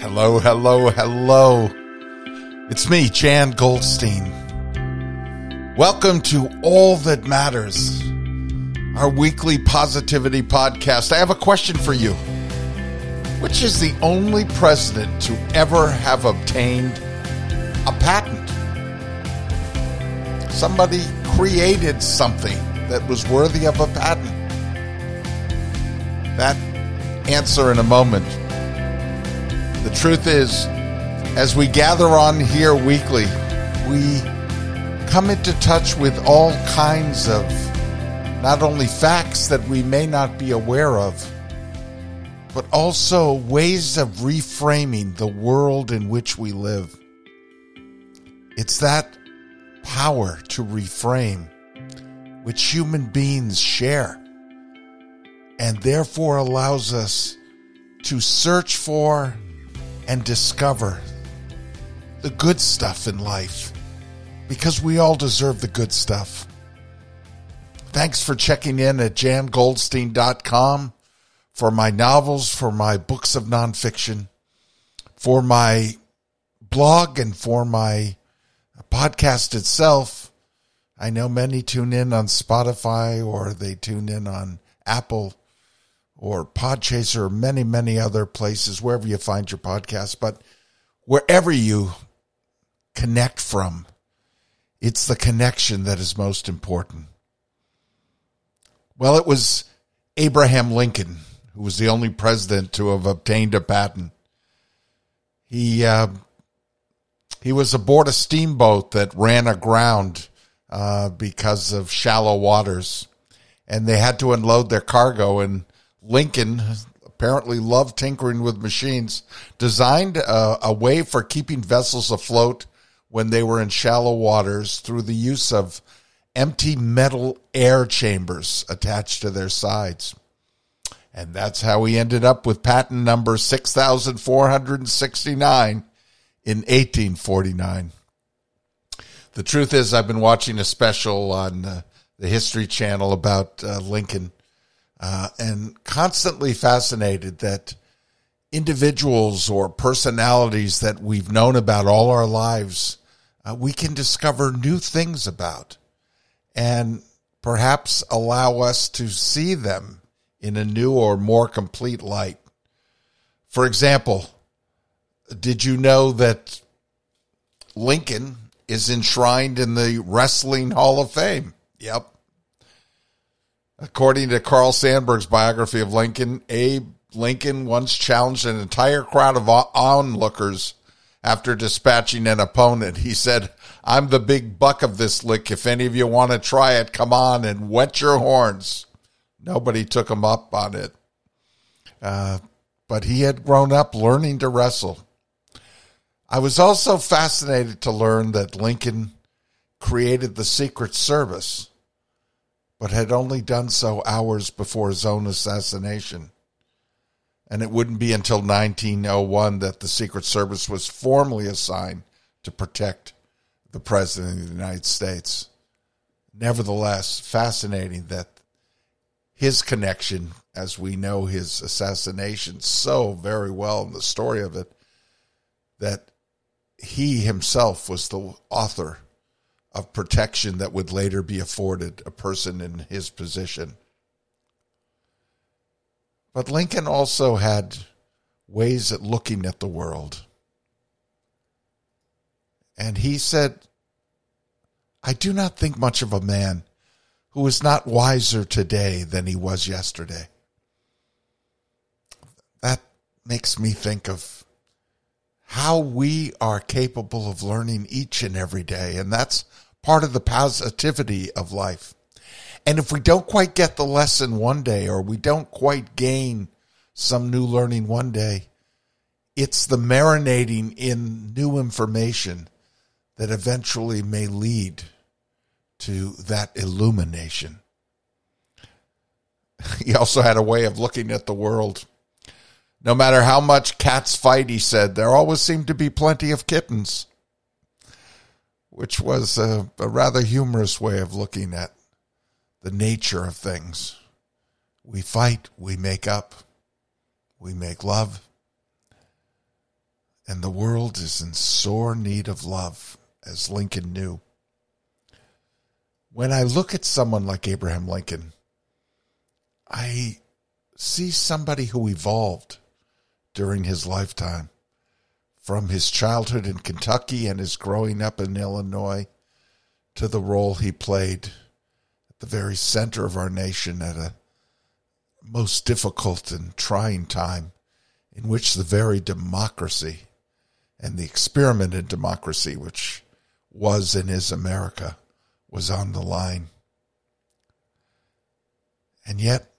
Hello, hello, hello. It's me, Jan Goldstein. Welcome to All That Matters, our weekly positivity podcast. I have a question for you. Which is the only president to ever have obtained a patent? Somebody created something that was worthy of a patent. That answer in a moment. The truth is, as we gather on here weekly, we come into touch with all kinds of not only facts that we may not be aware of, but also ways of reframing the world in which we live. It's that power to reframe which human beings share and therefore allows us to search for and discover the good stuff in life because we all deserve the good stuff. Thanks for checking in at jangoldstein.com for my novels, for my books of nonfiction, for my blog, and for my podcast itself. I know many tune in on Spotify or they tune in on Apple or Podchaser or many, many other places, wherever you find your podcast. But wherever you connect from, it's the connection that is most important. Well, it was Abraham Lincoln who was the only president to have obtained a patent. He uh, he was aboard a steamboat that ran aground uh, because of shallow waters, and they had to unload their cargo. And Lincoln apparently loved tinkering with machines, designed a, a way for keeping vessels afloat when they were in shallow waters through the use of empty metal air chambers attached to their sides. And that's how he ended up with patent number 6469 in 1849. The truth is, I've been watching a special on uh, the History Channel about uh, Lincoln uh, and constantly fascinated that individuals or personalities that we've known about all our lives, uh, we can discover new things about and perhaps allow us to see them in a new or more complete light. For example, did you know that Lincoln is enshrined in the Wrestling Hall of Fame? Yep. According to Carl Sandburg's biography of Lincoln, Abe Lincoln once challenged an entire crowd of onlookers after dispatching an opponent. He said, I'm the big buck of this lick. If any of you want to try it, come on and wet your horns. Nobody took him up on it. Uh, but he had grown up learning to wrestle. I was also fascinated to learn that Lincoln created the Secret Service, but had only done so hours before his own assassination. And it wouldn't be until 1901 that the Secret Service was formally assigned to protect the President of the United States. Nevertheless, fascinating that his connection, as we know his assassination so very well in the story of it, that he himself was the author of protection that would later be afforded a person in his position. But Lincoln also had ways at looking at the world. And he said, I do not think much of a man who is not wiser today than he was yesterday. That makes me think of how we are capable of learning each and every day. And that's part of the positivity of life. And if we don't quite get the lesson one day or we don't quite gain some new learning one day, it's the marinating in new information that eventually may lead to that illumination. He also had a way of looking at the world. No matter how much cats fight, he said, there always seemed to be plenty of kittens, which was a, a rather humorous way of looking at the nature of things. We fight, we make up, we make love. And the world is in sore need of love, as Lincoln knew. When I look at someone like Abraham Lincoln, I see somebody who evolved during his lifetime from his childhood in Kentucky and his growing up in Illinois to the role he played at the very center of our nation at a most difficult and trying time in which the very democracy and the experiment in democracy, which was and is America, was on the line. And yet,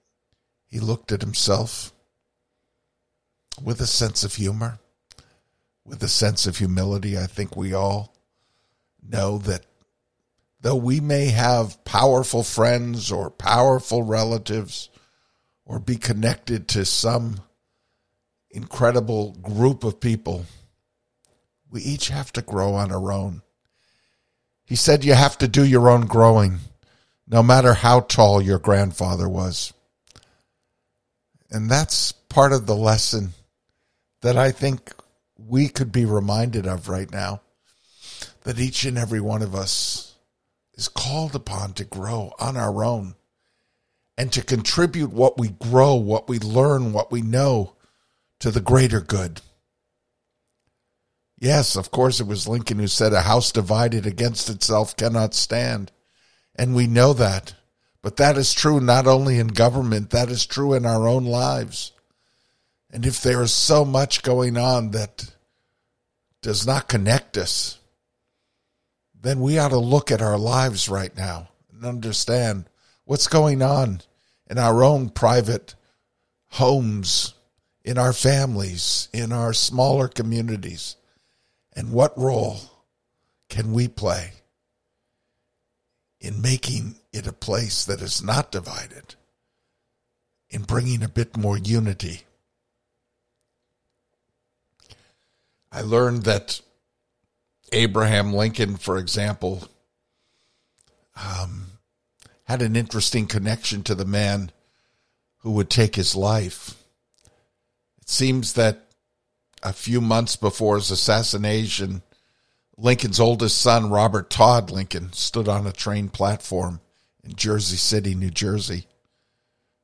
he looked at himself with a sense of humor, with a sense of humility. I think we all know that though we may have powerful friends or powerful relatives or be connected to some incredible group of people, we each have to grow on our own. He said you have to do your own growing, no matter how tall your grandfather was. And that's part of the lesson that I think we could be reminded of right now that each and every one of us is called upon to grow on our own and to contribute what we grow, what we learn, what we know to the greater good. Yes, of course, it was Lincoln who said, A house divided against itself cannot stand. And we know that. But that is true not only in government, that is true in our own lives. And if there is so much going on that does not connect us, then we ought to look at our lives right now and understand what's going on in our own private homes, in our families, in our smaller communities, and what role can we play in making it a place that is not divided, in bringing a bit more unity. I learned that Abraham Lincoln, for example, um, had an interesting connection to the man who would take his life. It seems that a few months before his assassination, Lincoln's oldest son, Robert Todd Lincoln, stood on a train platform in Jersey City, New Jersey.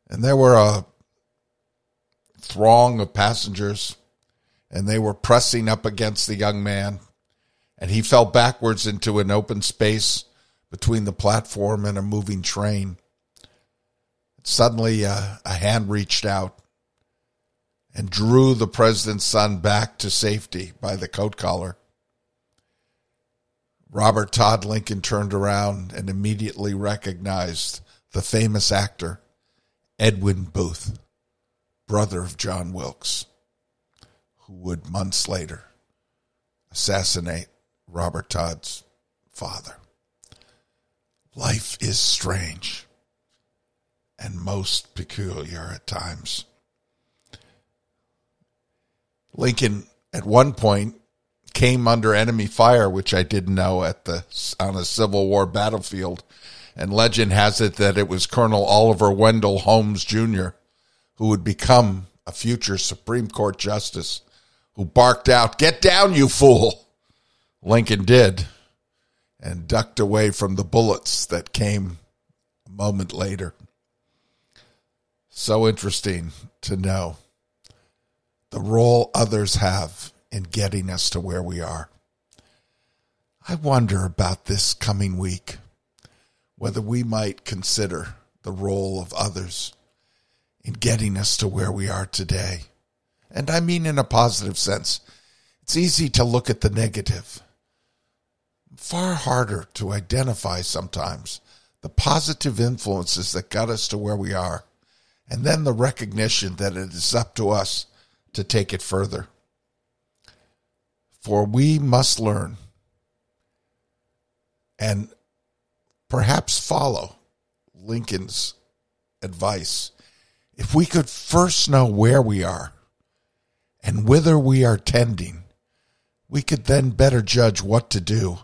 And there were a throng of passengers, and they were pressing up against the young man. And he fell backwards into an open space between the platform and a moving train. Suddenly, uh, a hand reached out and drew the president's son back to safety by the coat collar. Robert Todd Lincoln turned around and immediately recognized the famous actor Edwin Booth, brother of John Wilkes, who would months later assassinate Robert Todd's father. Life is strange and most peculiar at times. Lincoln, at one point, came under enemy fire, which I didn't know at the on a Civil War battlefield. And legend has it that it was Colonel Oliver Wendell Holmes Jr., who would become a future Supreme Court justice, who barked out, Get down, you fool! Lincoln did, and ducked away from the bullets that came a moment later. So interesting to know the role others have in getting us to where we are. I wonder about this coming week, whether we might consider the role of others in getting us to where we are today. And I mean in a positive sense. It's easy to look at the negative, far harder to identify sometimes the positive influences that got us to where we are, and then the recognition that it is up to us to take it further. For we must learn and perhaps follow Lincoln's advice. If we could first know where we are and whither we are tending, we could then better judge what to do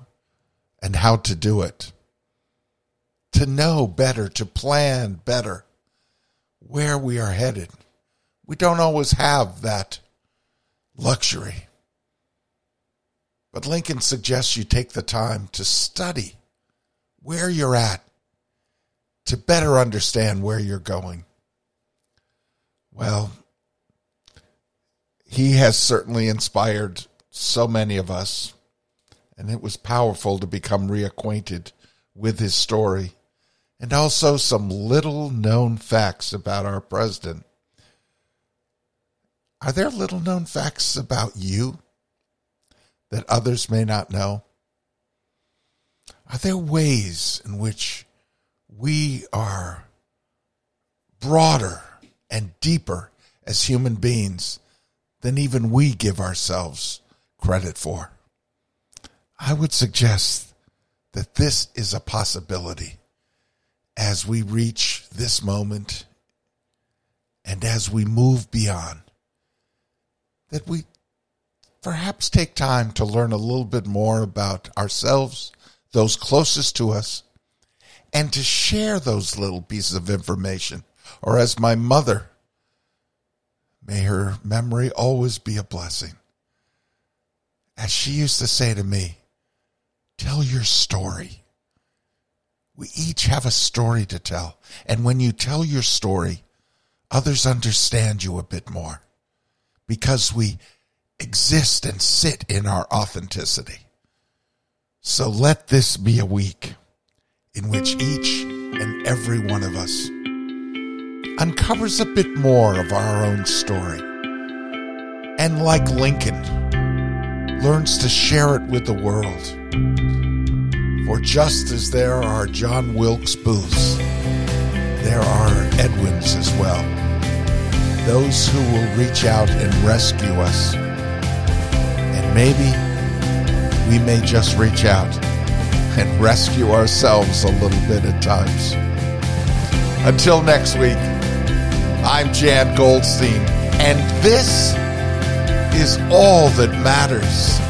and how to do it. To know better, to plan better where we are headed. We don't always have that luxury. But Lincoln suggests you take the time to study where you're at to better understand where you're going. Well, he has certainly inspired so many of us, and it was powerful to become reacquainted with his story and also some little known facts about our president. Are there little known facts about you that others may not know? Are there ways in which we are broader and deeper as human beings than even we give ourselves credit for? I would suggest that this is a possibility as we reach this moment and as we move beyond that we perhaps take time to learn a little bit more about ourselves, those closest to us, and to share those little pieces of information. Or as my mother, may her memory always be a blessing, as she used to say to me, tell your story. We each have a story to tell. And when you tell your story, others understand you a bit more because we exist and sit in our authenticity. So let this be a week in which each and every one of us uncovers a bit more of our own story. And like Lincoln, learns to share it with the world. For just as there are John Wilkes Booths, there are Edwins as well those who will reach out and rescue us. And maybe we may just reach out and rescue ourselves a little bit at times. Until next week, I'm Jan Goldstein, and this is all that matters.